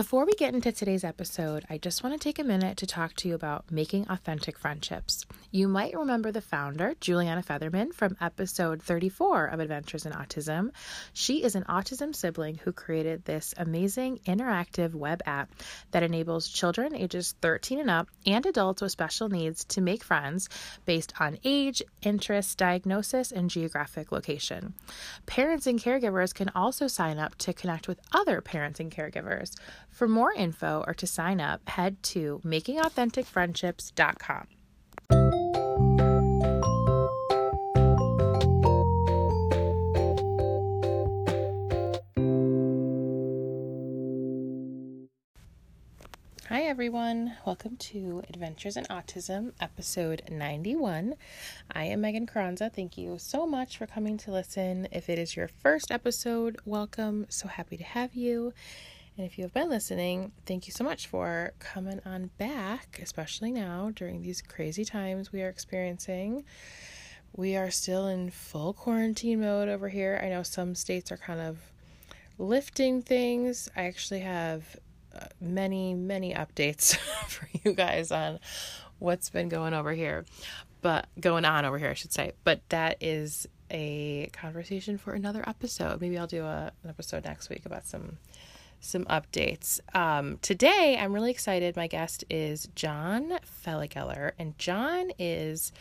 Before we get into today's episode, I just want to take a minute to talk to you about making authentic friendships. You might remember the founder, Juliana Featherman, from episode 34 of Adventures in Autism. She is an autism sibling who created this amazing interactive web app that enables children ages 13 and up and adults with special needs to make friends based on age, interest, diagnosis, and geographic location. Parents and caregivers can also sign up to connect with other parents and caregivers. For more info or to sign up, head to makingauthenticfriendships.com. Hi, everyone. Welcome to Adventures in Autism, episode 91. I am Megan Carranza. Thank you so much for coming to listen. If it is your first episode, welcome. So happy to have you. And if you have been listening, thank you so much for coming on back, especially now during these crazy times we are experiencing. We are still in full quarantine mode over here. I know some states are kind of lifting things. I actually have uh, many, many updates for you guys on what's been going over here, but going on over here, I should say. But that is a conversation for another episode. Maybe I'll do a, an episode next week about some some updates. Um, today, I'm really excited. My guest is John Felligeller, and John is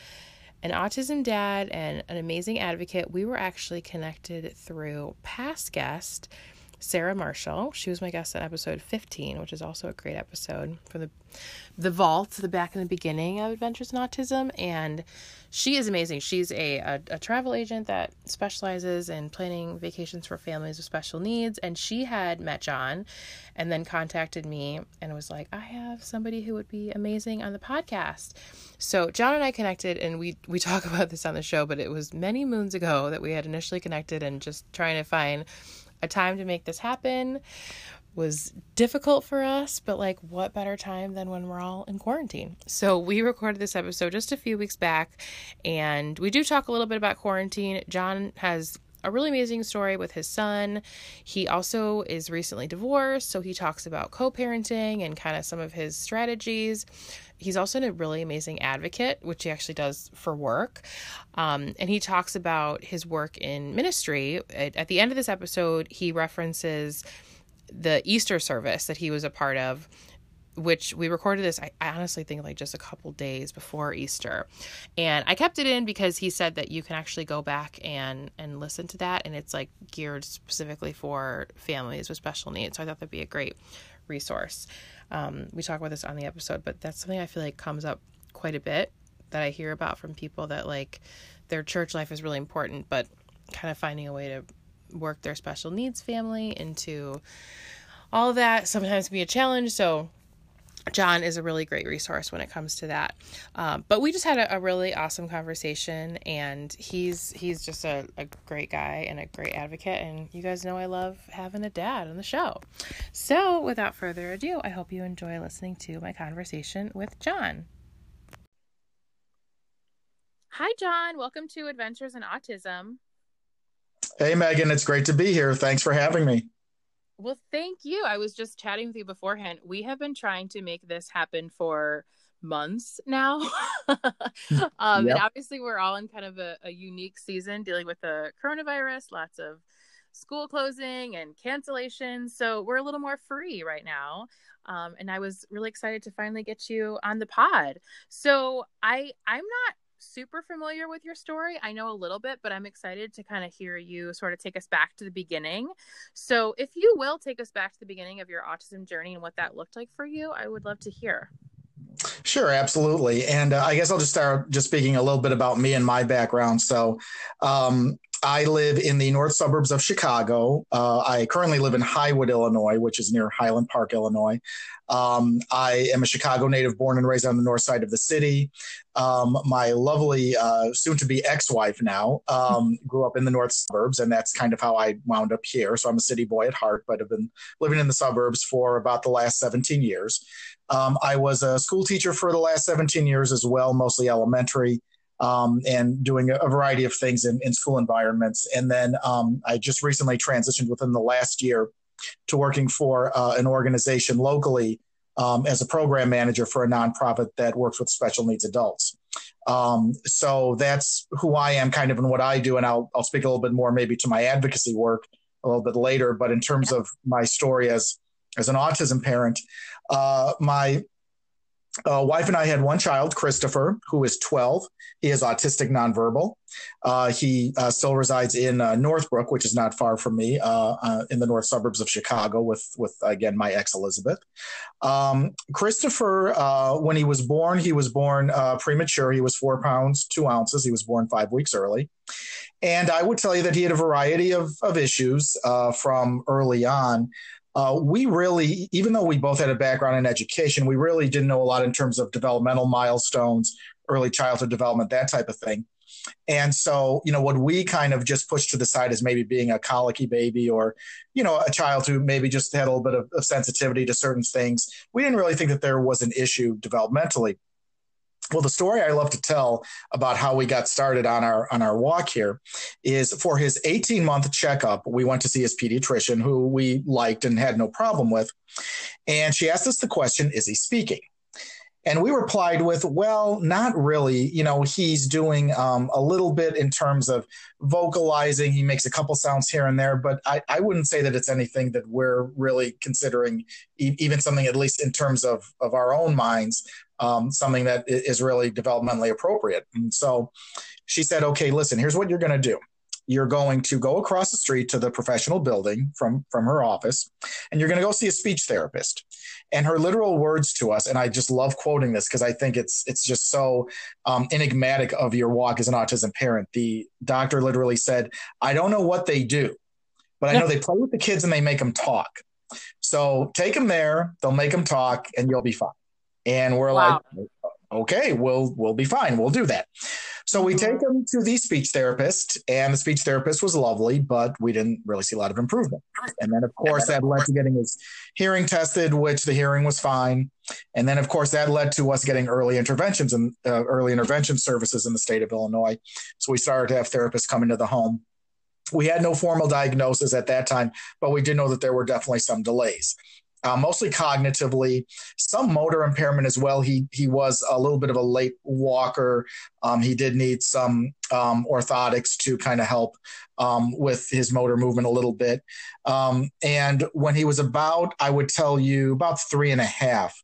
an autism dad and an amazing advocate. We were actually connected through past guest Sarah Marshall. She was my guest on episode 15, which is also a great episode for the the vault, the back in the beginning of Adventures in Autism, and she is amazing. She's a, a, a travel agent that specializes in planning vacations for families with special needs, and she had met John, and then contacted me and was like, "I have somebody who would be amazing on the podcast." So John and I connected, and we we talk about this on the show, but it was many moons ago that we had initially connected, and just trying to find a time to make this happen was difficult for us, but like, what better time than when we're all in quarantine? So, we recorded this episode just a few weeks back, and we do talk a little bit about quarantine. John has a really amazing story with his son. He also is recently divorced, so he talks about co parenting and kind of some of his strategies. He's also a really amazing advocate, which he actually does for work. Um, and he talks about his work in ministry. At, at the end of this episode, he references the Easter service that he was a part of which we recorded this I, I, honestly think like just a couple days before easter and i kept it in because he said that you can actually go back and and listen to that and it's like geared specifically for families with special needs so i thought that'd be a great resource um, we talk about this on the episode but that's something i feel like comes up quite a bit that i hear about from people that like their church life is really important but kind of finding a way to work their special needs family into all that sometimes can be a challenge. So John is a really great resource when it comes to that. Um, but we just had a, a, really awesome conversation, and he's he's just a, a great guy and a great advocate. And you guys know I love having a dad on the show. So without further ado, I hope you enjoy listening to my conversation with John. Hi, John. Welcome to Adventures in Autism. Hey, Megan. It's great to be here. Thanks for having me. Well, thank you. I was just chatting with you beforehand. We have been trying to make this happen for months now. um, yep. And obviously, we're all in kind of a, a unique season dealing with the coronavirus, lots of school closing and cancellations. So we're a little more free right now. Um, and I was really excited to finally get you on the pod. So I I'm not super familiar with your story. I know a little bit, but I'm excited to kind of hear you sort of take us back to the beginning. So, if you will take us back to the beginning of your autism journey and what that looked like for you, I would love to hear. Sure, absolutely. And uh, I guess I'll just start just speaking a little bit about me and my background. So, um, I live in the north suburbs of Chicago. Uh, I currently live in Highwood, Illinois, which is near Highland Park, Illinois. Um, I am a Chicago native, born and raised on the north side of the city. Um, my lovely, uh, soon to be ex wife now, um, grew up in the north suburbs, and that's kind of how I wound up here. So I'm a city boy at heart, but have been living in the suburbs for about the last 17 years. Um, I was a school teacher for the last 17 years as well, mostly elementary um, and doing a, variety of things in, in school environments. And then um, I just recently transitioned within the last year to working for uh, an organization locally um, as a program manager for a nonprofit that works with special needs adults. Um, so that's who I am, kind of, and what I do. And I'll, I'll speak a little bit more maybe to my advocacy work a little bit later. But in terms of my story as as an autism parent, uh, my uh, wife and I had one child, Christopher, who is 12. He is autistic nonverbal. Uh, he uh, still resides in uh, Northbrook, which is not far from me, uh, uh, in the north suburbs of Chicago, with with again my ex Elizabeth. Um, Christopher, when he was born, he was born premature. He was four pounds two ounces. He was born five weeks early. And I would tell you that he had a variety of, of issues from early on uh, we really, even though we both had a background in education, we really didn't know a lot in terms of developmental milestones, early childhood development, that type of thing. And so, you know, what we kind of just pushed to the side is maybe being a colicky baby or, you know, a child who maybe just had a little bit of, of sensitivity to certain things. We didn't really think that there was an issue developmentally. Well, the story I love to tell about how we got started on our on our walk here is for his 18 month checkup. We went to see his pediatrician, who we liked and had no problem with, and she asked us the question: Is he speaking? And we replied with, well, not really. You know, he's doing um, a little bit in terms of vocalizing. He makes a couple sounds here and there, but I, I wouldn't say that it's anything that we're really considering, e- even something at least in terms of, of our own minds, um, something that is really developmentally appropriate. And so she said, okay, listen, here's what you're going to do. You're going to go across the street to the professional building from, from her office, and you're going to go see a speech therapist. And her literal words to us, and I just love quoting this because I think it's it's just so um, enigmatic of your walk as an autism parent. The doctor literally said, "I don't know what they do, but I know they play with the kids and they make them talk. So take them there, they'll make them talk, and you'll be fine." And we're wow. like, okay, we'll we'll be fine. We'll do that. So we take him to the speech therapist, and the speech therapist was lovely, but we didn't really see a lot of improvement. And then, of course, that led to getting his hearing tested, which the hearing was fine. And then, of course, that led to us getting early interventions and uh, early intervention services in the state of Illinois. So we started to have therapists come into the home. We had no formal diagnosis at that time, but we did know that there were definitely some delays uh, mostly cognitively, some motor impairment as well. He he was a little bit of a late walker. Um, he did need some um, orthotics to kind of help um, with his motor movement a little bit. Um, and when he was about, I would tell you, about three and a half,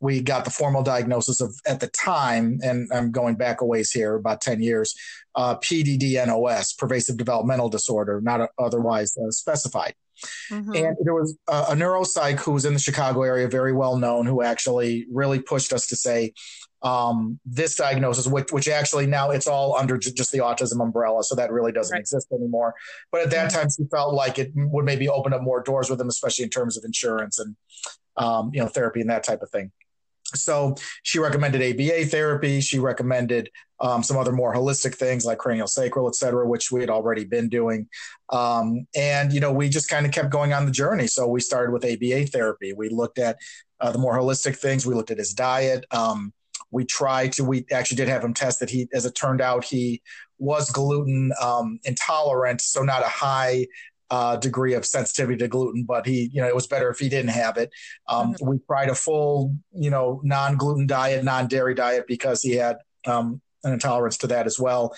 we got the formal diagnosis of at the time, and I'm going back a ways here, about 10 years, uh, PDD-NOS, pervasive developmental disorder, not otherwise uh, specified. Mm-hmm. And there was a, a neuropsych who was in the Chicago area, very well known, who actually really pushed us to say um, this diagnosis, which, which actually now it's all under j- just the autism umbrella, so that really doesn't right. exist anymore. But at that mm-hmm. time, she felt like it would maybe open up more doors with them, especially in terms of insurance and um, you know therapy and that type of thing. So she recommended ABA therapy. She recommended um, some other more holistic things like cranial sacral, et cetera, which we had already been doing. Um, and, you know, we just kind of kept going on the journey. So we started with ABA therapy. We looked at uh, the more holistic things. We looked at his diet. Um, we tried to, we actually did have him tested. He, as it turned out, he was gluten um, intolerant, so not a high uh, degree of sensitivity to gluten, but he, you know, it was better if he didn't have it. Um, mm-hmm. We tried a full, you know, non gluten diet, non dairy diet because he had um, an intolerance to that as well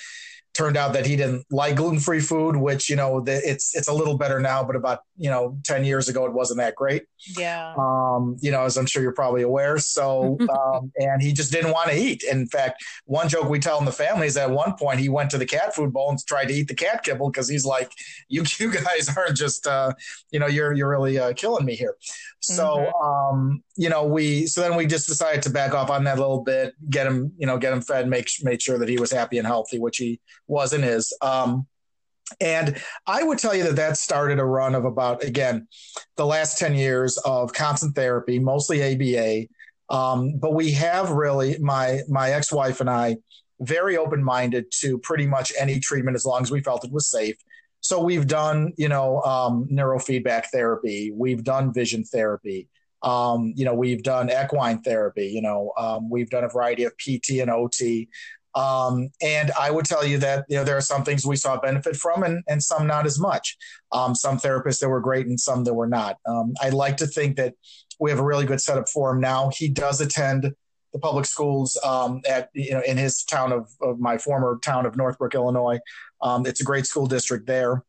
turned out that he didn't like gluten-free food which you know the, it's it's a little better now but about you know 10 years ago it wasn't that great. Yeah. Um you know as i'm sure you're probably aware. So um and he just didn't want to eat. In fact one joke we tell in the family is at one point he went to the cat food bowl and tried to eat the cat kibble because he's like you you guys aren't just uh you know you're you're really uh, killing me here. So mm-hmm. um you know we so then we just decided to back off on that a little bit get him you know get him fed make made sure that he was happy and healthy which he was and is. Um, And I would tell you that that started a run of about, again, the last 10 years of constant therapy, mostly ABA. Um, but we have really, my, my ex wife and I, very open minded to pretty much any treatment as long as we felt it was safe. So we've done, you know, um, neurofeedback therapy, we've done vision therapy, um, you know, we've done equine therapy, you know, um, we've done a variety of PT and OT. Um, and I would tell you that you know there are some things we saw benefit from, and and some not as much. Um, some therapists that were great, and some that were not. Um, I like to think that we have a really good setup for him now. He does attend the public schools um, at you know in his town of, of my former town of Northbrook, Illinois. Um, it's a great school district there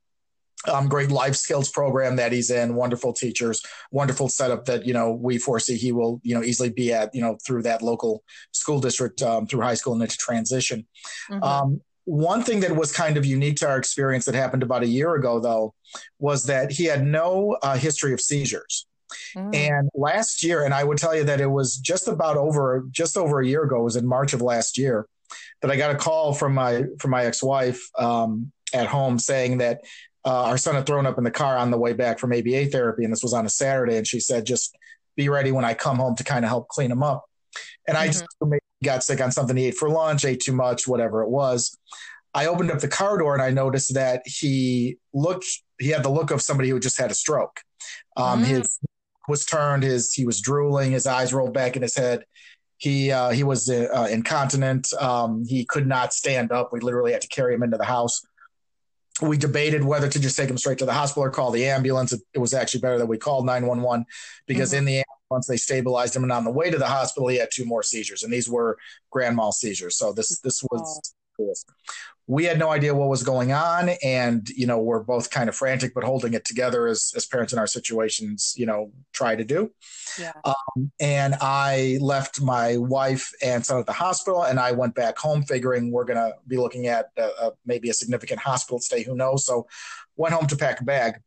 um, great life skills program that he's in wonderful teachers wonderful setup that you know we foresee he will you know easily be at you know through that local school district um, through high school and into transition mm-hmm. um, one thing that was kind of unique to our experience that happened about a year ago though was that he had no uh, history of seizures mm. and last year and i would tell you that it was just about over just over a year ago it was in march of last year that i got a call from my from my ex-wife um, at home saying that uh, our son had thrown up in the car on the way back from ABA therapy, and this was on a Saturday. And she said, "Just be ready when I come home to kind of help clean him up." And mm-hmm. I just got sick on something he ate for lunch, ate too much, whatever it was. I opened up the car door and I noticed that he looked. He had the look of somebody who just had a stroke. Um, mm. His was turned. His he was drooling. His eyes rolled back in his head. He uh, he was uh, incontinent. Um, he could not stand up. We literally had to carry him into the house we debated whether to just take him straight to the hospital or call the ambulance. It, it was actually better that we called 911 because mm-hmm. in the ambulance they stabilized him, and on the way to the hospital he had two more seizures, and these were grand mal seizures. So this this was. Oh we had no idea what was going on. And you know we're both kind of frantic but holding it together as, as parents in our situations you know try to do. Yeah. Um, and i left my wife and son at the hospital and i went back home figuring we're going to be looking at a, a, maybe a significant hospital stay who knows? So went home to pack a bag.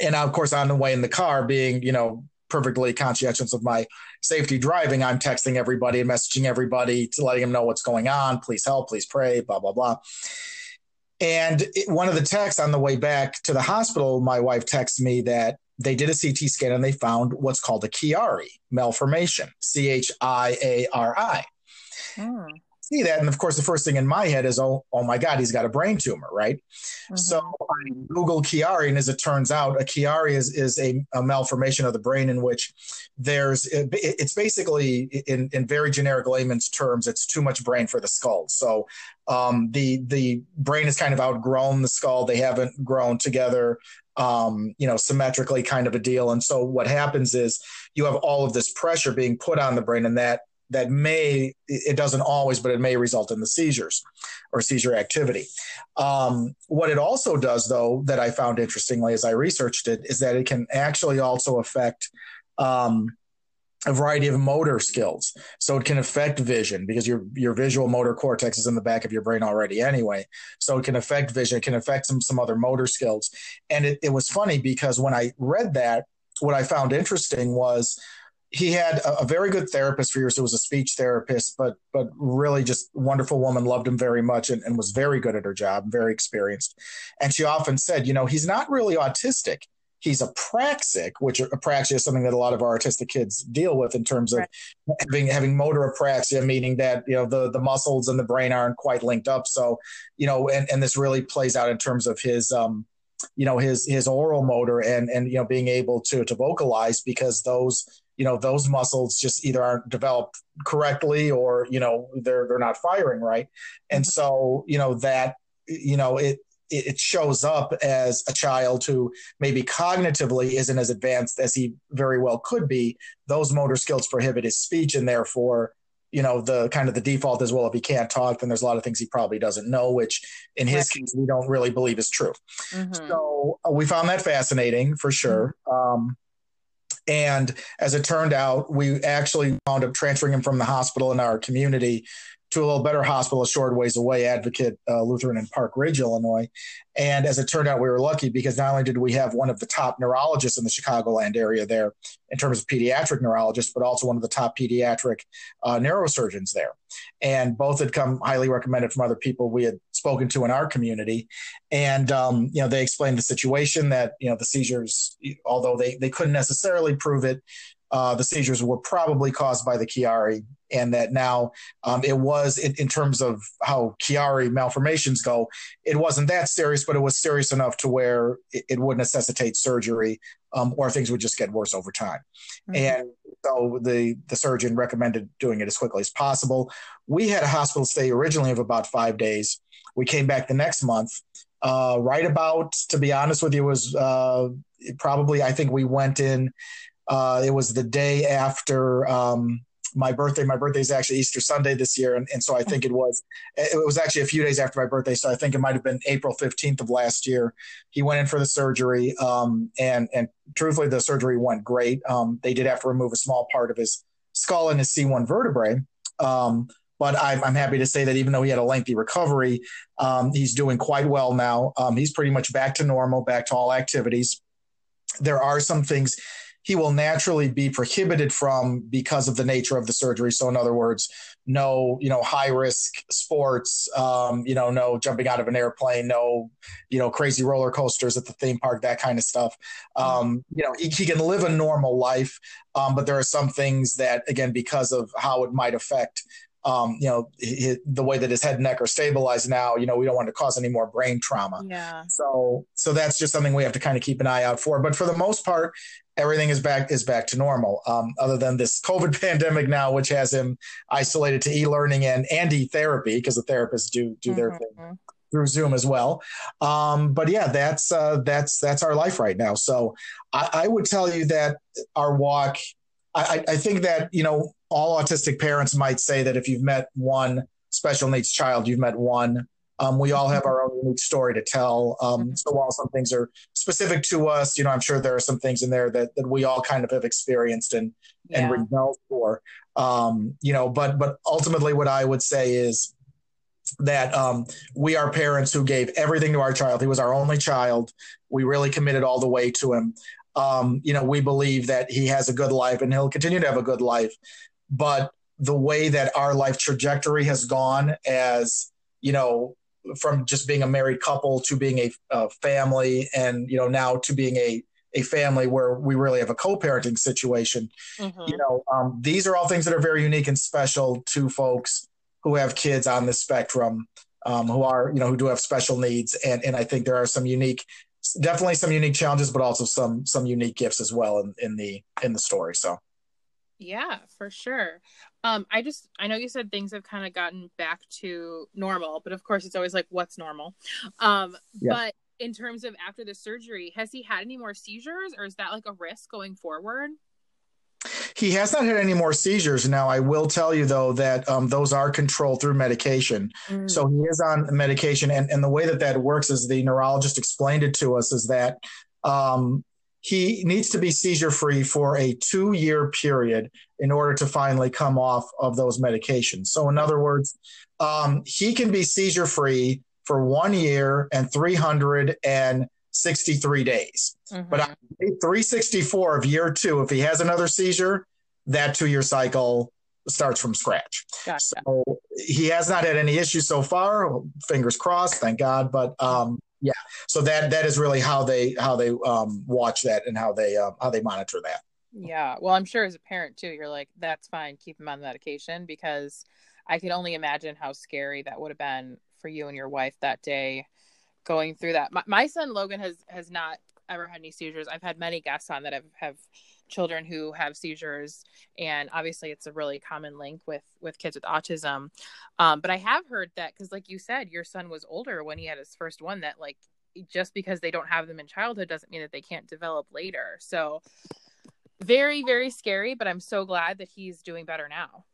And of course on the way in the car being you know perfectly conscientious of my safety driving, I'm texting everybody and messaging everybody to letting them know what's going on. Please help, please pray, blah, blah, blah. And it, one of the texts on the way back to the hospital, my wife texted me that they did a CT scan and they found what's called a Chiari malformation, C H I A R I. Hmm. See that. And of course, the first thing in my head is, oh, oh my God, he's got a brain tumor, right? Mm-hmm. So I Google Chiari, and as it turns out, a Chiari is, is a, a malformation of the brain in which there's, it, it's basically, in, in very generic layman's terms, it's too much brain for the skull. So um, the, the brain has kind of outgrown the skull. They haven't grown together um, you know, symmetrically kind of a deal. And so what happens is you have all of this pressure being put on the brain, and that that may it doesn't always but it may result in the seizures or seizure activity. Um, what it also does though that i found interestingly as i researched it is that it can actually also affect um, a variety of motor skills. So it can affect vision because your your visual motor cortex is in the back of your brain already anyway. So it can affect vision it can affect some some other motor skills. And it, it was funny because when i read that what i found interesting was he had a, a, very good therapist for years. It was a speech therapist, but but really just wonderful woman, loved him very much, and, and was very good at her job, very experienced. And she often said, you know, he's not really autistic. He's apraxic, which apraxia is something that a lot of our autistic kids deal with in terms of right. having having motor apraxia, meaning that you know the the muscles and the brain aren't quite linked up. So, you know, and, and this really plays out in terms of his um, you know his his oral motor and and you know being able to to vocalize because those you know those muscles just either aren't developed correctly or you know they're they're not firing right and mm-hmm. so you know that you know it it shows up as a child who maybe cognitively isn't as advanced as he very well could be those motor skills prohibit his speech and therefore you know the kind of the default is well if he can't talk then there's a lot of things he probably doesn't know which in his right. case we don't really believe is true mm-hmm. so uh, we found that fascinating for sure mm-hmm. um, and as it turned out, we actually wound up transferring him from the hospital in our community to a little better hospital a short ways away, Advocate uh, Lutheran in Park Ridge, Illinois. And as it turned out, we were lucky because not only did we have one of the top neurologists in the Chicagoland area there in terms of pediatric neurologists, but also one of the top pediatric uh, neurosurgeons there. And both had come highly recommended from other people we had spoken to in our community. And, um, you know, they explained the situation that, you know, the seizures, although they, they couldn't necessarily prove it, uh, the seizures were probably caused by the Chiari, and that now um, it was in, in, terms of how Chiari malformations go, it wasn't that serious, but it was serious enough to where it, it would necessitate surgery, um, or things would just get worse over time. Mm-hmm. And so the the surgeon recommended doing it as quickly as possible. We had a hospital stay originally of about five days. We came back the next month. Uh, right about, to be honest with you, was uh, probably I think we went in uh, it was the day after um, my birthday. My birthday is actually Easter Sunday this year, and, and so I think it was it was actually a few days after my birthday. So I think it might have been April fifteenth of last year. He went in for the surgery, um, and and truthfully, the surgery went great. Um, they did have to remove a small part of his skull and his C one vertebrae. Um, but I'm, I'm, happy to say that even though he had a lengthy recovery, um, he's doing quite well now. Um, he's pretty much back to normal, back to all activities. There are some things he will naturally be prohibited from because of the nature of the surgery. So, in other words, no, you know, high risk sports, um, you know, no jumping out of an airplane, no, you know, crazy roller coasters at the theme park, that kind of stuff. Um, you know, he, he, can live a normal life, um, but there are some things that, again, because of how it might affect um, you know, he, the way that his head and neck are stabilized now, you know, we don't want to cause any more brain trauma. Yeah. So, so that's just something we have to kind of keep an eye out for. But for the most part, everything is back is back to normal. Um, other than this COVID pandemic now, which has him isolated to e-learning and and e-therapy because the therapists do do mm-hmm. their thing through Zoom as well. Um, but yeah, that's uh, that's that's our life right now. So I, I would tell you that our walk. I, I think that you know all autistic parents might say that if you've met one special needs child, you've met one. Um, we all have our own unique story to tell. Um, mm-hmm. so while some things are specific to us, you know, I'm sure there are some things in there that, that we all kind of have experienced and yeah. and rebelled for. Um, you know, but but ultimately, what I would say is that um, we are parents who gave everything to our child. He was our only child. We really committed all the way to him. Um, you know, we believe that he has a good life and he'll continue to have a good life but the way that our life trajectory has gone as you know from just being a married couple to being a, a family and you know now to being a a family where we really have a co-parenting situation mm-hmm. you know um, these are all things that are very unique and special to folks who have kids on the spectrum um, who are you know who do have special needs and and i think there are some unique definitely some unique challenges but also some some unique gifts as well in, in the in the story so yeah, for sure. Um, I just I know you said things have kind of gotten back to normal, but of course it's always like what's normal. Um, yeah. but in terms of after the surgery, has he had any more seizures or is that like a risk going forward? He has not had any more seizures. Now, I will tell you though that um, those are controlled through medication. Mm. So he is on medication, and, and the way that that works is the neurologist explained it to us is that um, he needs to be seizure free for a two year period in order to finally come off of those medications. So, in other words, um, he can be seizure free for one year and 363 days. Mm-hmm. But on 364 of year two, if he has another seizure, that two year cycle starts from scratch. Gotcha. So he has not had any issues so far. Fingers crossed, thank God. But um, yeah. So that that is really how they how they um, watch that and how they uh, how they monitor that. Yeah. Well i'm sure as a parent too you're like that's fine. Keep him on medication because i can only imagine how scary that would have been for you and your wife that day going through that. My, my son logan has has not ever had any seizures. I've had many guests on that have have children who have seizures and obviously it's a really common link with with kids with autism um, but i have heard that because like you said your son was older when he had his first one that like just because they don't have them in childhood doesn't mean that they can't develop later so very very scary but i'm so glad that he's doing better now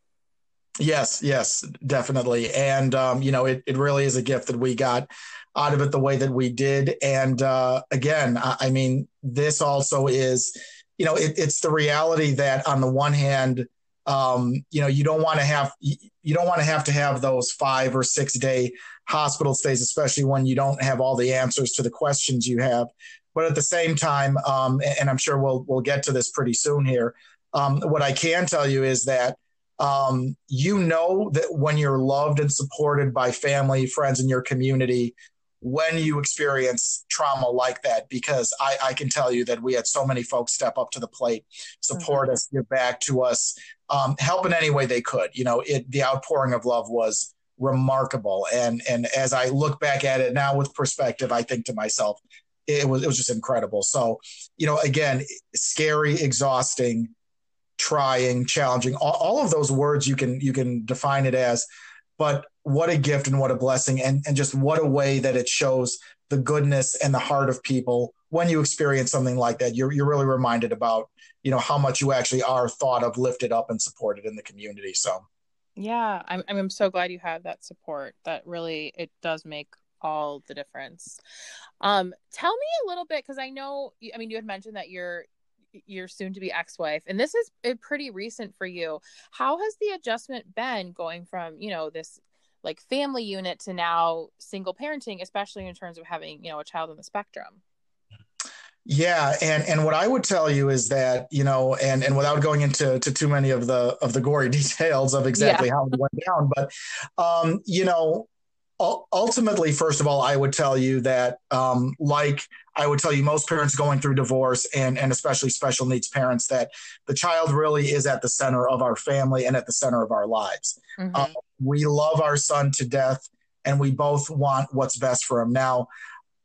Yes, yes, definitely. And, um, you know, it, it really is a gift that we got out of it the way that we did. And uh, again, I, I mean, this also is, you know, it, it's the reality that on the one hand, um, you know, you don't want to have you don't want to have to have those five or six day hospital stays, especially when you don't have all the answers to the questions you have. But at the same time, um, and I'm sure we'll we'll get to this pretty soon here. Um, what I can tell you is that um, you know that when you're loved and supported by family, friends, in your community, when you experience trauma like that, because I, I, can tell you that we had so many folks step up to the plate, support mm-hmm. us, give back to us, um, help in any way they could. You know, it, the outpouring of love was remarkable. And and as I look back at it now with perspective, I think to myself, it was it was just incredible. So, you know, again, scary, exhausting, trying, challenging, all, all of those words you can you can define it as, but what a gift and what a blessing and, and just what a way that it shows the goodness and the heart of people when you experience something like that. You're, you're really reminded about you know how much you actually are thought of lifted up and supported in the community so. Yeah i'm, I'm so glad you have that support. That really it does make all the difference. Um tell me a little bit because i know i mean you had mentioned that you're your soon to be ex-wife and this is pretty recent for you. How has the adjustment been going from you know this like family unit to now single parenting especially in terms of having you know a child on the spectrum yeah, and and what I would tell you is that you know, and and without going into to too many of the of the gory details of exactly yeah. how it went down, but um, you know, ultimately, first of all, I would tell you that, um, like I would tell you, most parents going through divorce and, and especially special needs parents, that the child really is at the center of our family and at the center of our lives. Mm-hmm. Uh, we love our son to death and we both want what's best for him. Now,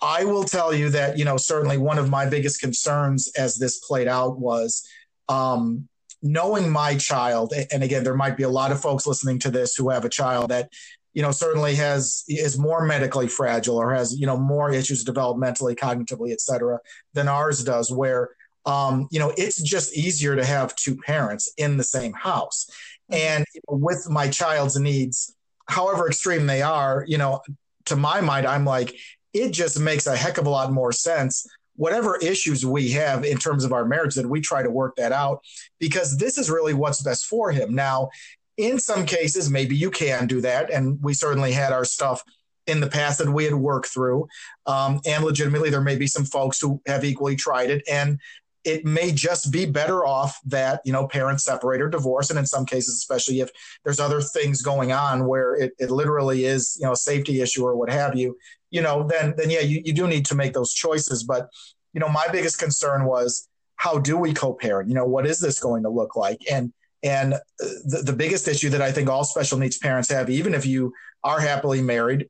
I will tell you that, you know, certainly one of my biggest concerns as this played out was um, knowing my child. And again, there might be a lot of folks listening to this who have a child that you know, certainly has is more medically fragile or has you know more issues developmentally, cognitively, et cetera, than ours does. Where um, you know it's just easier to have two parents in the same house, mm-hmm. and you know, with my child's needs, however extreme they are, you know, to my mind, I'm like, it just makes a heck of a lot more sense whatever issues we have in terms of our marriage that we try to work that out because this is really what's best for him now in some cases, maybe you can do that. And we certainly had our stuff in the past that we had worked through. Um, and legitimately, there may be some folks who have equally tried it. And it may just be better off that, you know, parents separate or divorce. And in some cases, especially if there's other things going on where it, it literally is, you know, a safety issue or what have you, you know, then, then yeah, you, you do need to make those choices. But, you know, my biggest concern was how do we co-parent? You know, what is this going to look like? And, and uh, the, the biggest issue that I think all special needs parents have, even if you are happily married,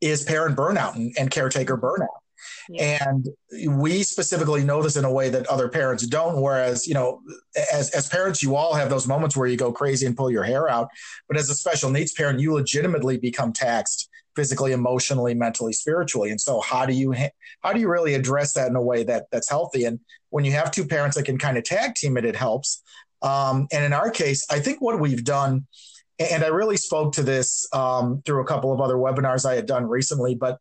is parent burnout and, and caretaker burnout. Yeah. And we specifically know this in a way that other parents don't. Whereas, you know, as, as parents, you all have those moments where you go crazy and pull your hair out. But as a special needs parent, you legitimately become taxed physically, emotionally, mentally, spiritually. And so how do you, how do you really address that in a way that that's healthy? And when you have two parents that can kind of tag team it, it helps. Um, and in our case, I think what we've done, and I really spoke to this um, through a couple of other webinars I had done recently, but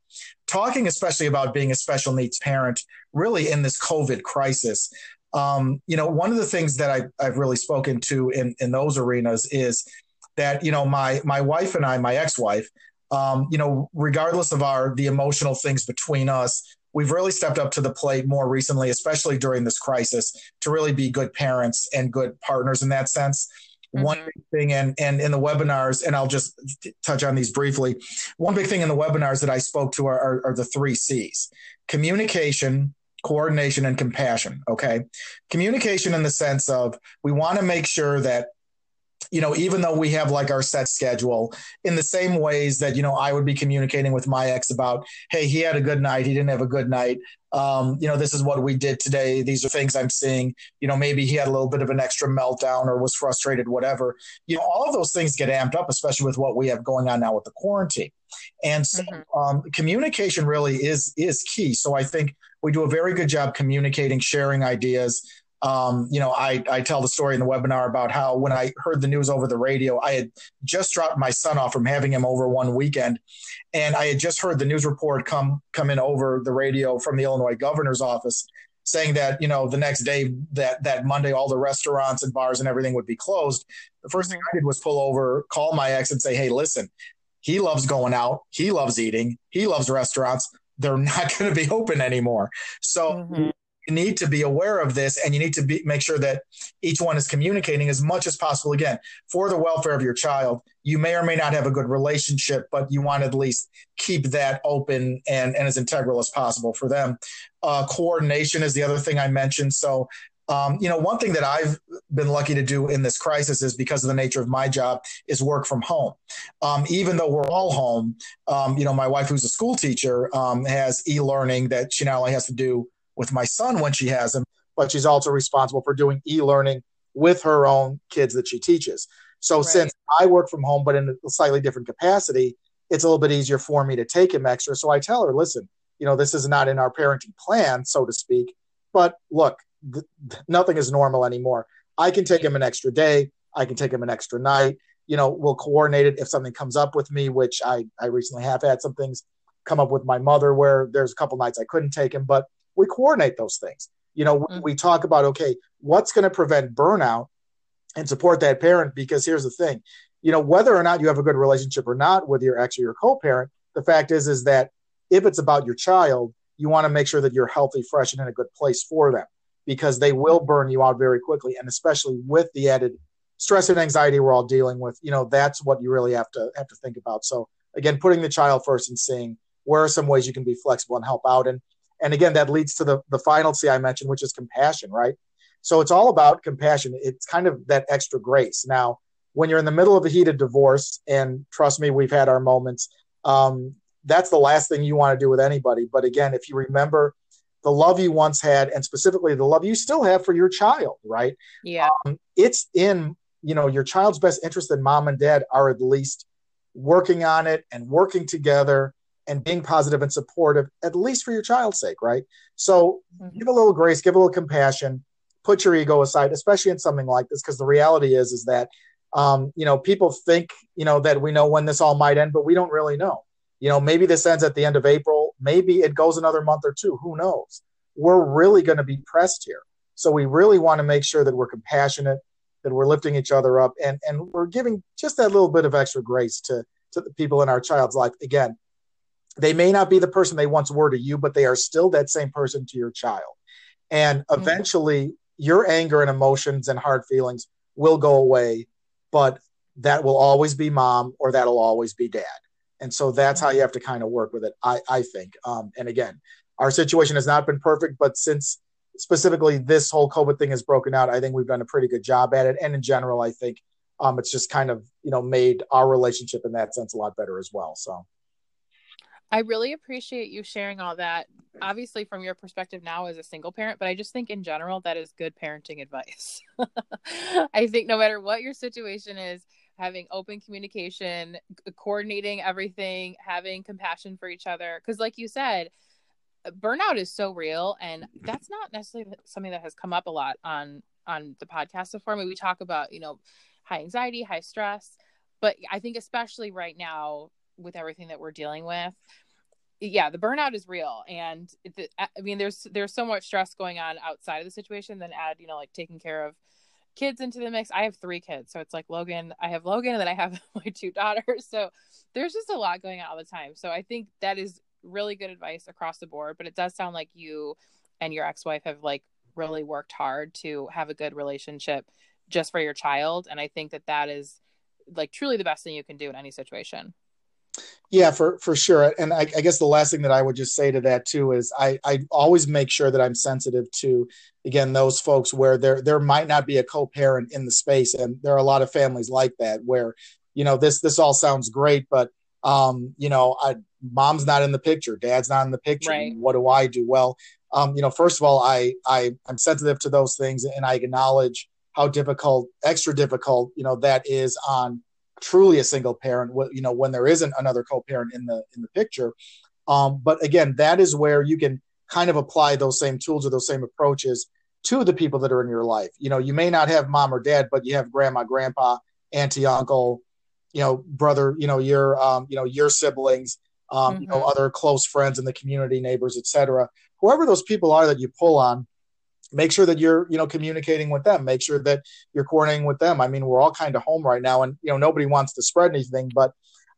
talking especially about being a special needs parent, really in this COVID crisis. Um, you know, one of the things that I, I've really spoken to in, in those arenas is that, you know, my, my wife and I, my ex-wife, um, you know, regardless of our, the emotional things between us, we've really stepped up to the plate more recently, especially during this crisis, to really be good parents and good partners in that sense. Mm-hmm. One big thing, and and in the webinars, and I'll just touch on these briefly. One big thing in the webinars that I spoke to are, are, are the three C's: communication, coordination, and compassion. Okay, communication in the sense of we want to make sure that you know, even though we have like our set schedule in the same ways that, you know, I would be communicating with my ex about, hey, he had a good night, he didn't have a good night. Um, you know, this is what we did today. These are things I'm seeing. You know, maybe he had a little bit of an extra meltdown or was frustrated, whatever. You know, all of those things get amped up, especially with what we have going on now with the quarantine. And so, mm-hmm. um, communication really is is key. So I think we do a very good job communicating, sharing ideas. Um, you know, I, I tell the story in the webinar about how when I heard the news over the radio, I had just dropped my son off from having him over one weekend, and I had just heard the news report come come in over the radio from the Illinois governor's office, saying that you know the next day that that Monday all the restaurants and bars and everything would be closed. The 1st thing I did was pull over, call my ex, and say, "Hey, listen, he loves going out, he loves eating, he loves restaurants. They're not going to be open anymore." So. Mm-hmm. You need to be aware of this, and you need to be, make sure that each one is communicating as much as possible. Again, for the welfare of your child, you may or may not have a good relationship, but you want to at least keep that open and, and as integral as possible for them. Uh, coordination is the other thing I mentioned. So, um, you know, one thing that I've been lucky to do in this crisis is because of the nature of my job is work from home. Um, even though we're all home, um, you know, my wife, who's a school teacher, um, has e-learning that she not only has to do with my son when she has him, but she's also responsible for doing e-learning with her own kids that she teaches. So right. since I work from home, but in a slightly different capacity, it's a little bit easier for me to take him extra. So I tell her, listen, you know, this is not in our parenting plan, so to speak. But look, th- nothing is normal anymore. I can take him an extra day. I can take him an extra night. You know, we'll coordinate it if something comes up with me, which I, I recently have had some things come up with my mother where there's a couple nights I couldn't take him, but we coordinate those things. You know, mm-hmm. we talk about, okay, what's going to prevent burnout and support that parent? Because here's the thing, you know, whether or not you have a good relationship or not with your ex or your co-parent, the fact is, is that if it's about your child, you want to make sure that you're healthy, fresh, and in a good place for them because they will burn you out very quickly. And especially with the added stress and anxiety we're all dealing with, you know, that's what you really have to have to think about. So again, putting the child first and seeing where are some ways you can be flexible and help out. And and again, that leads to the the final C I mentioned, which is compassion, right? So it's all about compassion. It's kind of that extra grace. Now, when you're in the middle of a heated divorce, and trust me, we've had our moments. Um, that's the last thing you want to do with anybody. But again, if you remember the love you once had, and specifically the love you still have for your child, right? Yeah. Um, it's in, you know, your child's best interest that mom and dad are at least working on it and working together and being positive and supportive, at least for your child's sake, right? So mm-hmm. give a little grace, give a little compassion, put your ego aside, especially in something like this, because the reality is, is that, um, you know, people think, you know, that we know when this all might end, but we don't really know you know, maybe this ends at the end of April. Maybe it goes another month or two. Who knows? We're really going to be pressed here. So we really want to make sure that we're compassionate, that we're lifting each other up, and, and we're giving just that little bit of extra grace to, to the people in our child's life. Again, they may not be the person they once were to you, but they are still that same person to your child. And mm-hmm. eventually, mm-hmm. your anger and emotions and hard feelings will go away, but that will always be mom or that'll always be dad. And so that's how you have to kind of work with it, I, I think. Um, and again, our situation has not been perfect, but since specifically this whole COVID thing has broken out, I think we've done a pretty good job at it. And in general, I think um, it's just kind of, you know, made our relationship in that sense a lot better as well. So. I really appreciate you sharing all that. Obviously, from your perspective now as a single parent, but I just think in general that is good parenting advice. I think no matter what your situation is, having open communication, coordinating everything, having compassion for each other. Because, like you said, uh, burnout is so real, and mm-hmm. that's not necessarily something that has come up a lot on on the podcast before. I mean, we talk about you know high anxiety, high stress, but I think especially right now with everything that we're dealing with, yeah, the burnout is real, and the, I mean, there's there's so much stress going on outside of the situation. Then add you know like taking care of kids into the mix. I have three kids, so it's like Logan. I have Logan, and then I have my two daughters. So there's just a lot going on all the time. So I think that is really good advice across the board. But it does sound like you and your ex-wife have like really worked hard to have a good relationship just for your child, and I think that that is like truly the best thing you can do in any situation. Yeah, for for sure. And I, I, guess the last thing that I would just say to that too is I I always make sure that I'm sensitive to again those folks where there there might not be a co-parent in the space, and there are a lot of families like that where you know this this all sounds great, but um you know I, mom's not in the picture, dad's not in the picture. Right. What do I do? Well, um you know first of all I I I'm sensitive to those things, and I acknowledge how difficult, extra difficult, you know that is on truly a single parent you know when there isn't another co-parent in the in the picture um, but again that is where you can kind of apply those same tools or those same approaches to the people that are in your life you know you may not have mom or dad but you have grandma grandpa auntie uncle you know brother you know your um, you know your siblings um, mm-hmm. you know mm-hmm. other close friends in the community neighbors etc whoever those people are that you pull on make sure that you're you know communicating with them make sure that you're coordinating with them i mean we're all kind of home right now and you know nobody wants to spread anything but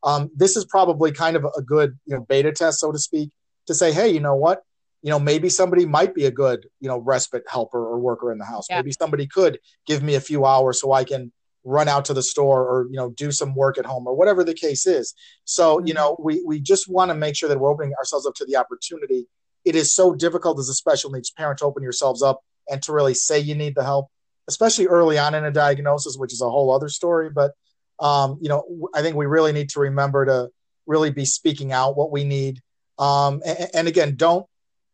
um, this is probably kind of a good you know beta test so to speak to say hey you know what you know maybe somebody might be a good you know respite helper or worker in the house yeah. maybe somebody could give me a few hours so i can run out to the store or you know do some work at home or whatever the case is so mm-hmm. you know we we just want to make sure that we're opening ourselves up to the opportunity it is so difficult as a special needs parent to open yourselves up and to really say you need the help, especially early on in a diagnosis, which is a whole other story. But um, you know, I think we really need to remember to really be speaking out what we need. Um, and, and again, don't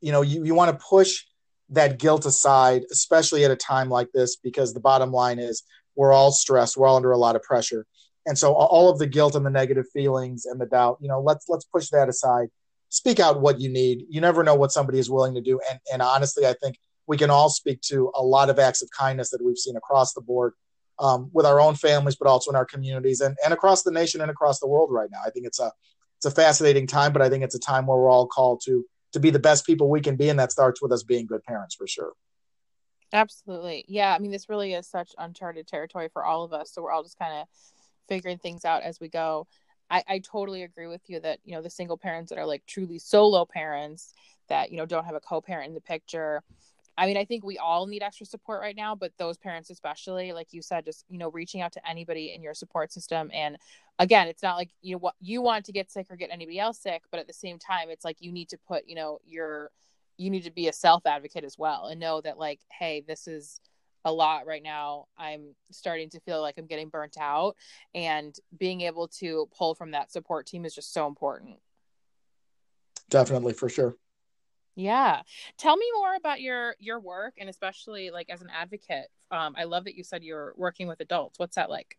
you know you, you want to push that guilt aside, especially at a time like this, because the bottom line is we're all stressed, we're all under a lot of pressure. And so all of the guilt and the negative feelings and the doubt, you know, let's let's push that aside speak out what you need. You never know what somebody is willing to do. And, and honestly, I think we can all speak to a lot of acts of kindness that we've seen across the board um, with our own families, but also in our communities and, and across the nation and across the world right now. I think it's a it's a fascinating time, but I think it's a time where we're all called to to be the best people we can be, and that starts with us being good parents for sure. Absolutely, yeah. I mean, this really is such uncharted territory for all of us, so we're all just kind of figuring things out as we go. I, I totally agree with you that you know the single parents that are like truly solo parents that you know don't have a co-parent in the picture I mean, I think we all need extra support right now, but those parents, especially, like you said, just you know, reaching out to anybody in your support system. And again, it's not like you know what you want to get sick or get anybody else sick, but at the same time, it's like you need to put, you know, your you need to be a self advocate as well and know that like, hey, this is a lot right now. I'm starting to feel like I'm getting burnt out, and being able to pull from that support team is just so important. Definitely, for sure. Yeah. Tell me more about your your work and especially like as an advocate. Um, I love that you said you're working with adults. What's that like?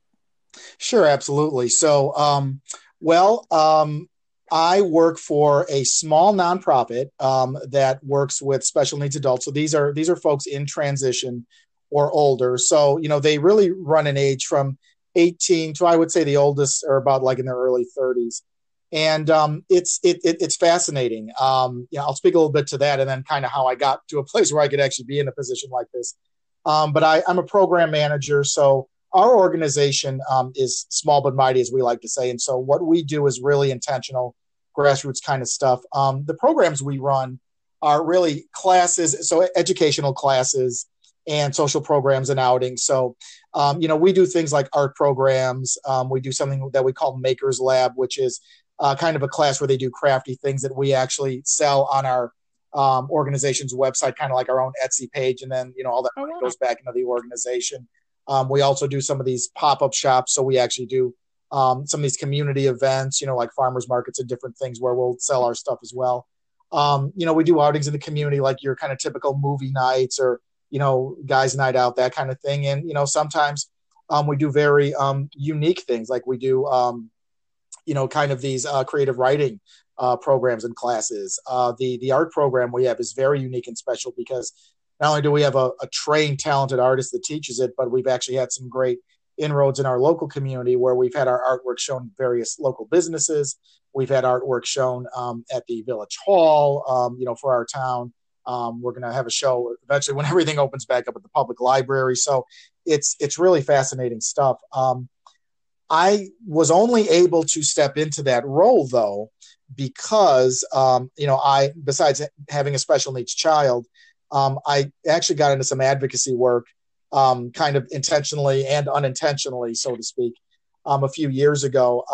Sure, absolutely. So, um, well, um, I work for a small nonprofit um, that works with special needs adults. So these are these are folks in transition or older. So you know they really run an age from 18 to I would say the oldest are about like in their early 30s and um, it's it, it, it's fascinating. Um, yeah, I'll speak a little bit to that, and then kind of how I got to a place where I could actually be in a position like this. Um, but I, am a program manager, so our organization um, is small but mighty, as we like to say. And so what we do is really intentional, grassroots kind of stuff. Um, the programs we run are really classes, so educational classes and social programs and outings. So, um, you know, we do things like art programs. Um, we do something that we call Makers Lab, which is uh, kind of a class where they do crafty things that we actually sell on our um, organization's website, kind of like our own Etsy page, and then you know all that oh, wow. goes back into the organization. Um, we also do some of these pop-up shops, so we actually do um, some of these community events, you know, like farmers markets and different things where we'll sell our stuff as well. Um, you know, we do outings in the community, like your kind of typical movie nights or you know, guys' night out, that kind of thing. And you know, sometimes um, we do very um, unique things, like we do you know, kind of these uh, creative writing uh, programs and classes. Uh, the the art program we have is very unique and special because not only do we have a, a, trained, talented artist that teaches it, but we've actually had some great inroads in our local community where we've had our artwork shown various local businesses. We've had artwork shown um, at the village hall, um, you know, for our town. Um, we're going to have a show eventually when everything opens back up at the public library. So it's it's really fascinating stuff. Um, I was only able to step into that role though because um, you know I besides having a special needs child, um, I actually got into some advocacy work, um, kind of intentionally and unintentionally, so to speak, um, a few years ago.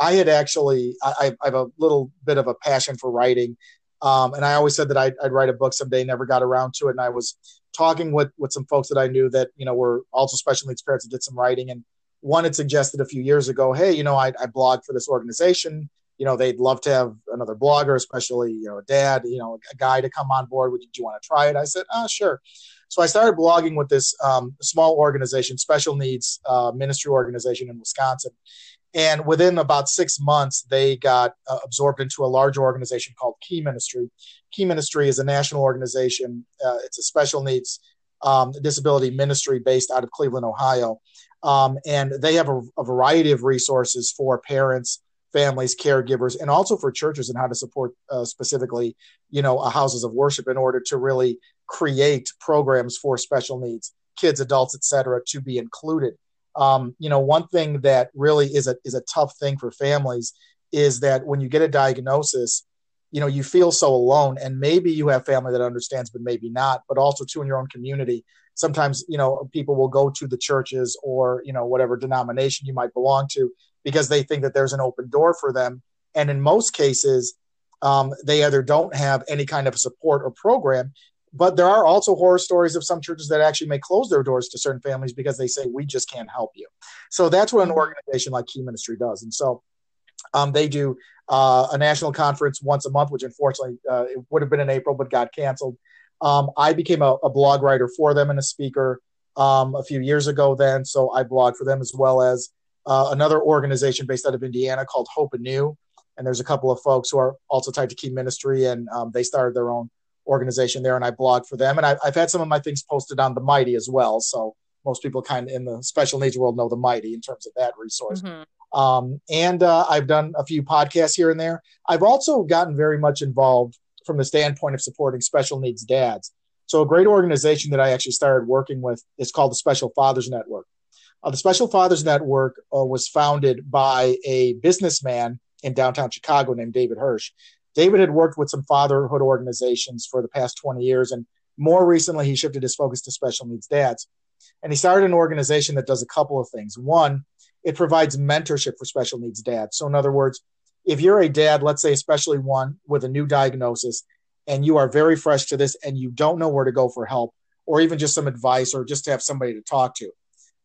I had actually I, I, have a little bit of a passion for writing, um, and I always said that I'd, I'd write a book someday. Never got around to it, and I was talking with with some folks that I knew that you know were also special needs parents that did some writing and one had suggested a few years ago, hey, you know, I, I blog for this organization. You know, they'd love to have another blogger, especially, you know, a dad, you know, a guy to come on board. Would you want to try it? I said, ah, sure. So I started blogging with this um, small organization, special needs uh, ministry organization in Wisconsin. And within about six months, they got uh, absorbed into a larger organization called Key Ministry. Key Ministry is a national organization. Uh, it's a special needs um, disability ministry based out of Cleveland, Ohio. Um, and they have a, a, variety of resources for parents, families, caregivers, and also for churches and how to support uh, specifically, you know, houses of worship in order to really create programs for special needs kids, adults, etc., to be included. Um, you know, one thing that really is a is a tough thing for families is that when you get a diagnosis, you know, you feel so alone, and maybe you have family that understands, but maybe not. But also, too, in your own community, sometimes you know people will go to the churches or you know whatever denomination you might belong to because they think that there's an open door for them, and in most cases, um, they either don't have any kind of support or program but there are also horror stories of some churches that actually may close their doors to certain families because they say we just can't help you. So that's what an organization like Key Ministry does. And so um, they do uh, a national conference once a month, which unfortunately uh, it would have been in April but got canceled. Um, I became a, a, blog writer for them and a speaker um, a few years ago. Then, so I blog for them as well as uh, another organization based out of Indiana called Hope Anew. And there's a couple of folks who are also tied to Key Ministry, and um, they started their own organization there, and I blog for them. And I, have had some of my things posted on the Mighty as well. So most people kind of in the special needs world know the Mighty in terms of that resource. Mm-hmm. Um, and uh, I've done a few podcasts here and there. I've also gotten very much involved from the standpoint of supporting special needs dads. So a great organization that I actually started working with is called the Special Fathers Network. Uh, the Special Fathers Network uh, was founded by a businessman in downtown Chicago named David Hirsch. David had worked with some fatherhood organizations for the past 20 years, and more recently, he shifted his focus to special needs dads. And he started an organization that does a couple of things. One, it provides mentorship for special needs dads. So, in other words, if you're a dad, let's say, especially one with a new diagnosis, and you are very fresh to this and you don't know where to go for help, or even just some advice, or just to have somebody to talk to,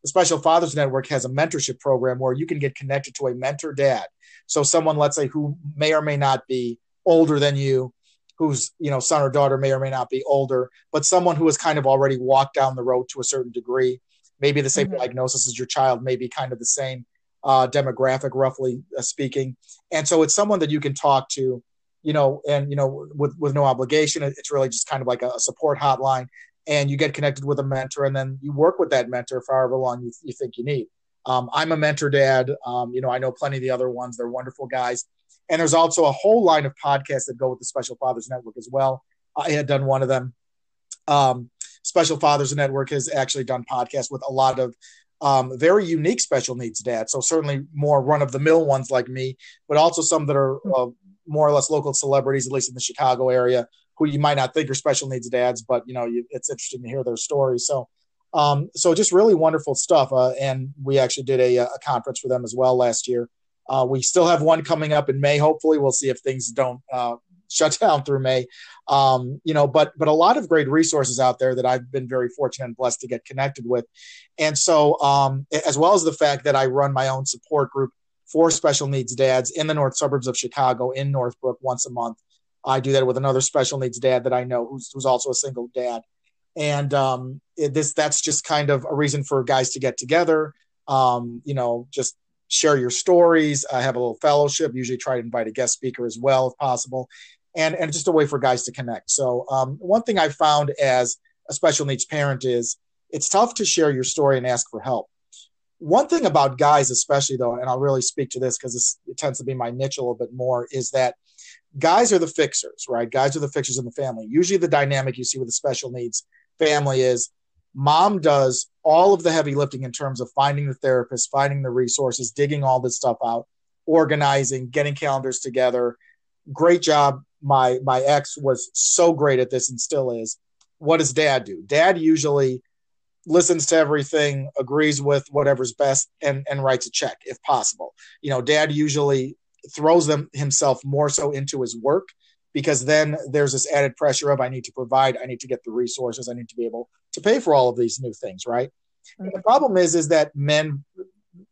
the Special Fathers Network has a mentorship program where you can get connected to a mentor dad. So, someone, let's say, who may or may not be older than you whose you know son or daughter may or may not be older but someone who has kind of already walked down the road to a certain degree. Maybe the same mm-hmm. diagnosis as your child maybe kind of the same uh, demographic roughly uh, speaking. And so it's someone that you can talk to you know and you know with with no obligation. It's really just kind of like a support hotline and you get connected with a mentor and then you work with that mentor for however long you, you think you need. Um, i'm a mentor dad. Um, you know i know plenty of the other ones. They're wonderful guys and there's also a whole line of podcasts that go with the Special Fathers Network as well. I had done one of them. Um, Special Fathers Network has actually done podcasts with a lot of um, very unique special needs dads. So certainly more run of the mill ones like me, but also some that are uh, more or less local celebrities, at least in the Chicago area, who you might not think are special needs dads, but you know you, it's interesting to hear their stories. So. Um, so just really wonderful stuff, uh, and we actually did a, a conference for them as well last year uh, we still have one coming up in May. Hopefully, we'll see if things don't uh, shut down through May. Um, you know, but but a lot of great resources out there that I've been very fortunate and blessed to get connected with, and so um, as well as the fact that I run my own support group for special needs dads in the north suburbs of Chicago in Northbrook once a month. I do that with another special needs dad that I know who's, who's also a single dad, and um, it, this that's just kind of a reason for guys to get together. Um, you know, just share your stories. I have a little fellowship. Usually try to invite a guest speaker as well if possible, and and just a way for guys to connect. So um, one thing I found as a special needs parent is it's tough to share your story and ask for help. One thing about guys, especially though, and I'll really speak to this because it tends to be my niche a little bit more, is that guys are the fixers, right? Guys are the fixers in the family. Usually, the dynamic you see with a special needs family is mom does all of the heavy lifting in terms of finding the therapist, finding the resources, digging all this stuff out, organizing, getting calendars together. Great job. My my ex was so great at this and still is. What does dad do? Dad usually listens to everything, agrees with whatever's best, and and writes a check if possible. You know, dad usually throws them himself more so into his work because then there's this added pressure of I need to provide, I need to get the resources, I need to be able to pay for all of these new things, right? Mm-hmm. The problem is is that men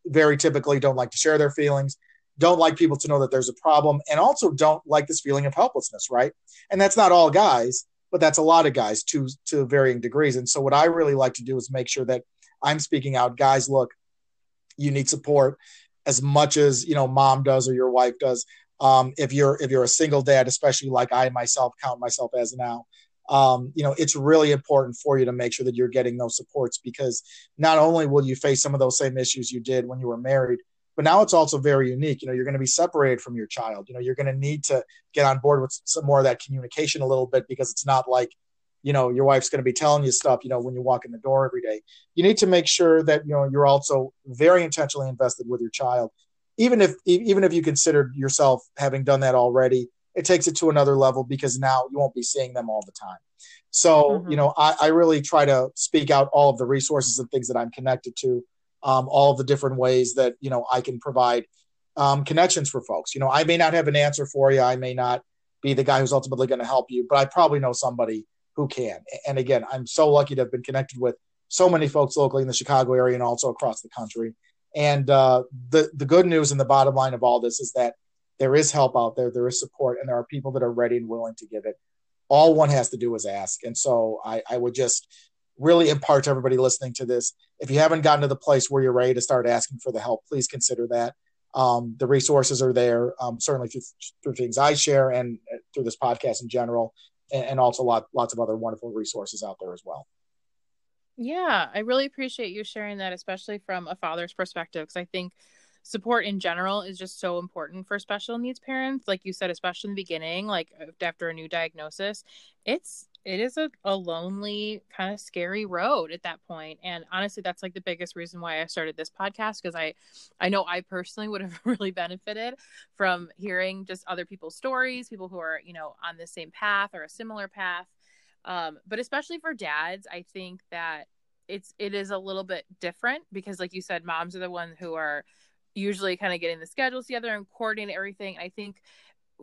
very typically don't like to share their feelings, don't like people to know that there's a problem, and also don't like this feeling of helplessness, right? And that's not all guys, but that's a lot of guys to to varying degrees. And so what I really like to do is make sure that I'm speaking out, guys, look, you need support as much as you know mom does or your wife does um, if you're if you're a single dad, especially like I myself count myself as now, um, you know, it's really important for you to make sure that you're getting those supports because not only will you face some of those same issues you did when you were married, but now it's also very unique. You know, you're going to be separated from your child. You know, you're going to need to get on board with some more of that communication a little bit because it's not like you know your wife's going to be telling you stuff you know when you walk in the door every day you need to make sure that you know you're also very intentionally invested with your child even if even if you considered yourself having done that already it takes it to another level because now you won't be seeing them all the time so mm-hmm. you know I, I, really try to speak out all of the resources and things that i'm connected to um, all of the different ways that you know i can provide um, connections for folks you know i may not have an answer for you i may not be the guy who's ultimately going to help you but i probably know somebody who can. And again, I'm so lucky to have been connected with so many folks locally in the Chicago area and also across the country. And uh, the the good news and the bottom line of all this is that there is help out there, there is support, and there are people that are ready and willing to give it. All one has to do is ask. And so I, I would just really impart to everybody listening to this if you haven't gotten to the place where you're ready to start asking for the help, please consider that. Um, the resources are there, um, certainly through, through things I share and uh, through this podcast in general and, also lot, lots of other wonderful resources out there as well. Yeah, I really appreciate you sharing that, especially from a father's perspective, because I think support in general is just so important for special needs parents. Like you said, especially in the beginning, like uh, after a new diagnosis, it's it is a, a lonely kind of scary road at that point and honestly that's like the biggest reason why i started this podcast because i i know i personally would have really benefited from hearing just other people's stories people who are you know on the same path or a similar path um, but especially for dads i think that it's it is a little bit different because like you said moms are the ones who are usually kind of getting the schedules together and coordinating everything. I think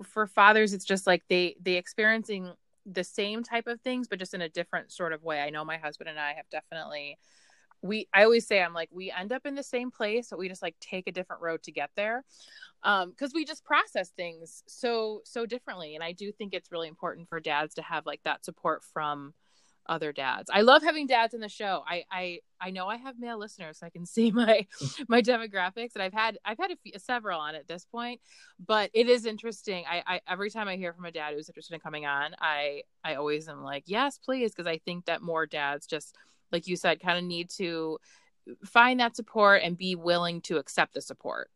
for fathers it's just like they they experiencing the same type of things but just in a different sort of way. I know my husband and i have definitely we i always say i'm like we end up in the same place but we just like take a different road to get there um because we just process things so so differently and i do think it's really important for dads to have like that support from other dads. I love having dads in the show. I I I know I have male listeners, so I can see my my demographics, and I've had I've had a few, several on at this point. But it is interesting. I, I every time I hear from a dad who's interested in coming on, I I always am like, yes, please, because I think that more dads just like you said, kind of need to find that support and be willing to accept the support.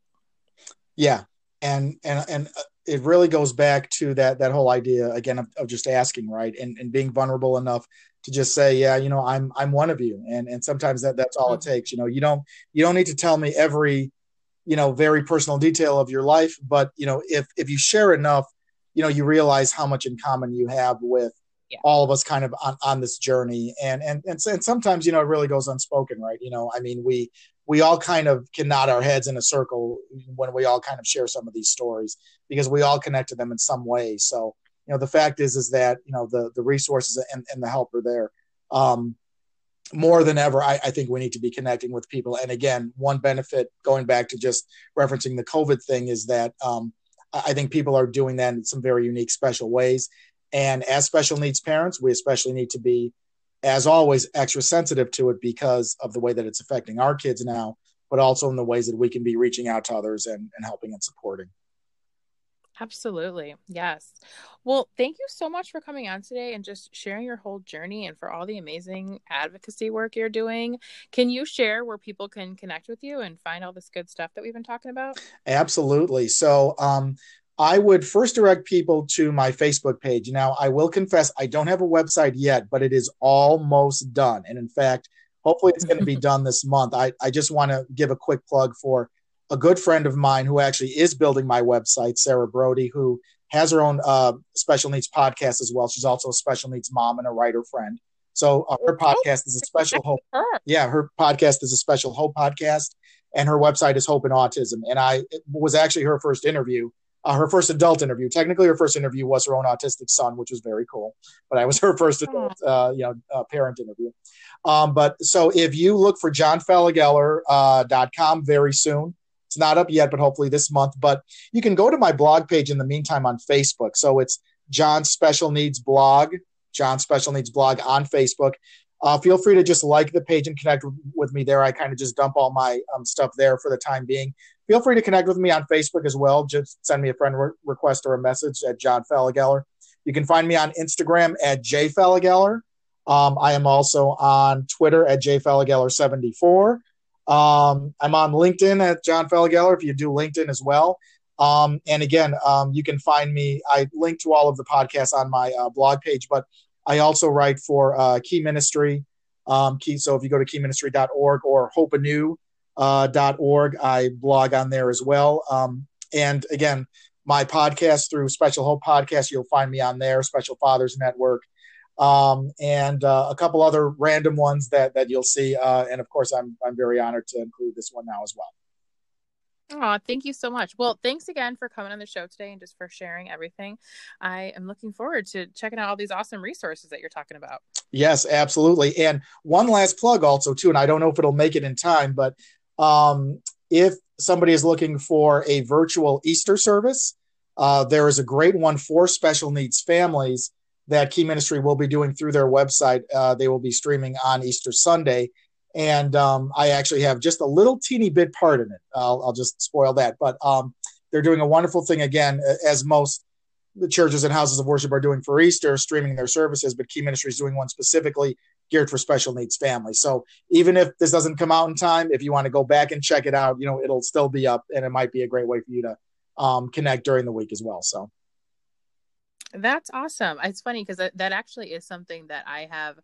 Yeah, and and and uh, it really goes back to that that whole idea again of, of just asking right and, and being vulnerable enough to just say, yeah, you know, I'm I'm one of you, and and sometimes that that's all it mm-hmm. takes. You know, you don't you don't need to tell me every, you know, very personal detail of your life, but you know, if if you share enough, you know, you realize how much in common you have with yeah. all of us, kind of on on this journey, and and and, and sometimes you know it really goes unspoken, right? You know, I mean, we we all kind of can nod our heads in a circle when we all kind of share some of these stories because we all connect to them in some way. So you know the fact is is that you know the the resources and, and the help are there um, more than ever I, I, think we need to be connecting with people and again one benefit going back to just referencing the covid thing is that um, i think people are doing that in some very unique special ways and as special needs parents we especially need to be as always extra sensitive to it because of the way that it's affecting our kids now but also in the ways that we can be reaching out to others and, and helping and supporting Absolutely. Yes. Well, thank you so much for coming on today and just sharing your whole journey and for all the amazing advocacy work you're doing. Can you share where people can connect with you and find all this good stuff that we've been talking about? Absolutely. So, um, I would first direct people to my Facebook page. Now, I will confess, I don't have a website yet, but it is almost done. And in fact, hopefully it's going to be done this month. I, I just want to give a quick plug for a good friend of mine who actually is building my website, Sarah Brody, who has her own uh, special needs podcast as well. She's also a special needs mom and a writer friend. So uh, her oh, podcast is a special hope. Yeah, her podcast is a special hope podcast, and her website is Hope and Autism. And I was actually her first interview, uh, her first adult interview. Technically, her first interview was her own autistic son, which was very cool. But I was her first adult, uh, you know, uh, parent interview. Um, but so if you look for johnfalageller.com uh, very soon, it's not up yet, but hopefully this month. But you can go to my blog page in the meantime on Facebook. So it's John Special Needs blog, John Special Needs blog on Facebook. Uh, feel free to just like the page and connect with me there. I kind of just dump all my um, stuff there for the time being. Feel free to connect with me on Facebook as well. Just send me a friend re- request or a message at John Falageller. You can find me on Instagram at J Falageller. Um, I am also on Twitter at J Falageller74. Um, I'm on LinkedIn at John Falageller if you do LinkedIn as well. Um, and again, um, you can find me. I link to all of the podcasts on my uh, blog page, but I also write for uh, Key Ministry. Um, key, so if you go to keyministry.org or hopeanew.org, uh, I blog on there as well. Um, and again, my podcast through Special Hope Podcast, you'll find me on there, Special Fathers Network, um, and uh, a couple other random ones that that you'll see. Uh, and of course, I'm I'm very honored to include this one now as well. Oh, thank you so much. Well, thanks again for coming on the show today and just for sharing everything. I am looking forward to checking out all these awesome resources that you're talking about. Yes, absolutely. And one last plug also too, and I don't know if it'll make it in time, but um, if somebody is looking for a virtual Easter service, uh, there is a great one for special needs families that Key Ministry will be doing through their website. Uh, they will be streaming on Easter Sunday and um, I actually have just a little teeny bit part in it. I'll, I'll just spoil that, but um, they're doing a wonderful thing again, as most the churches and houses of worship are doing for Easter, streaming their services. But Key Ministry is doing one specifically geared for special needs families. So even if this doesn't come out in time, if you want to go back and check it out, you know it'll still be up, and it might be a great way for you to um, connect during the week as well. So that's awesome. It's funny because that, that actually is something that I have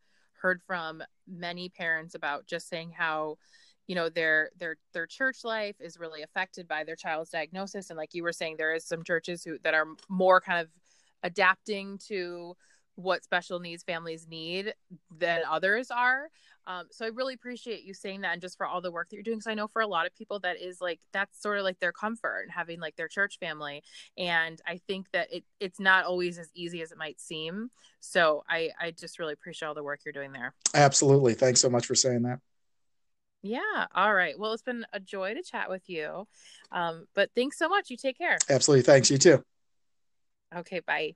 heard from many parents about just saying how you know their their their church life is really affected by their child's diagnosis. And like you were saying there is some churches who that are more kind of adapting to what special needs families need than others are um, so I really appreciate you saying that and just for all the work that you're doing. Because I know for a lot of people that is like that's sort of like their comfort and having like their church family. And I think that it it's not always as easy as it might seem. So I I just really appreciate all the work you're doing there. Absolutely. Thanks so much for saying that. Yeah. All right. Well, it's been a joy to chat with you. Um, but thanks so much. You take care. Absolutely. Thanks. You too. Okay. Bye.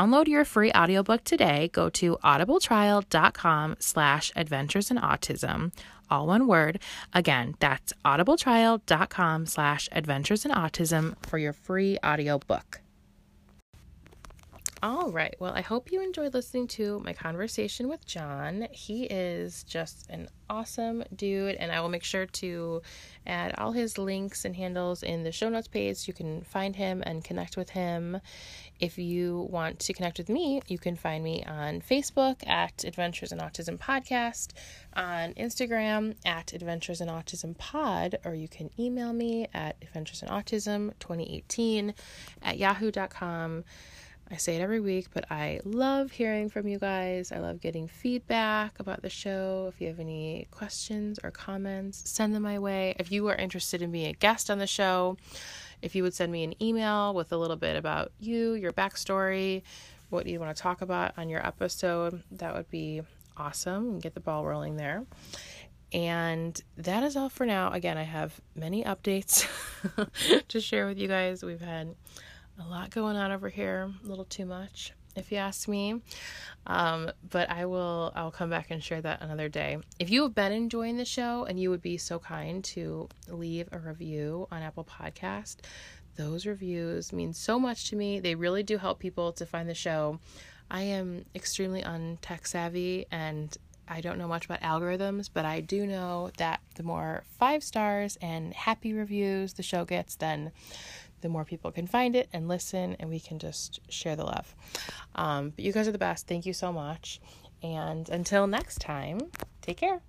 download your free audiobook today, go to audibletrial.com slash adventures in autism all one word. Again, that's audibletrial.com slash adventures in autism for your free audiobook. All right. Well, I hope you enjoyed listening to my conversation with John. He is just an awesome dude, and I will make sure to add all his links and handles in the show notes page you can find him and connect with him. If you want to connect with me, you can find me on Facebook at Adventures in Autism Podcast, on Instagram at Adventures in Autism Pod, or you can email me at Adventures in Autism 2018 at yahoo.com. I say it every week, but I love hearing from you guys. I love getting feedback about the show. If you have any questions or comments, send them my way. If you are interested in being a guest on the show, if you would send me an email with a little bit about you, your backstory, what you want to talk about on your episode, that would be awesome and get the ball rolling there. And that is all for now. Again, I have many updates to share with you guys. We've had a lot going on over here, a little too much, if you ask me. Um, but I will I'll come back and share that another day. If you have been enjoying the show and you would be so kind to leave a review on Apple Podcast, those reviews mean so much to me. They really do help people to find the show. I am extremely untech savvy and I don't know much about algorithms, but I do know that the more five stars and happy reviews the show gets, then the more people can find it and listen, and we can just share the love. Um, but you guys are the best. Thank you so much. And until next time, take care.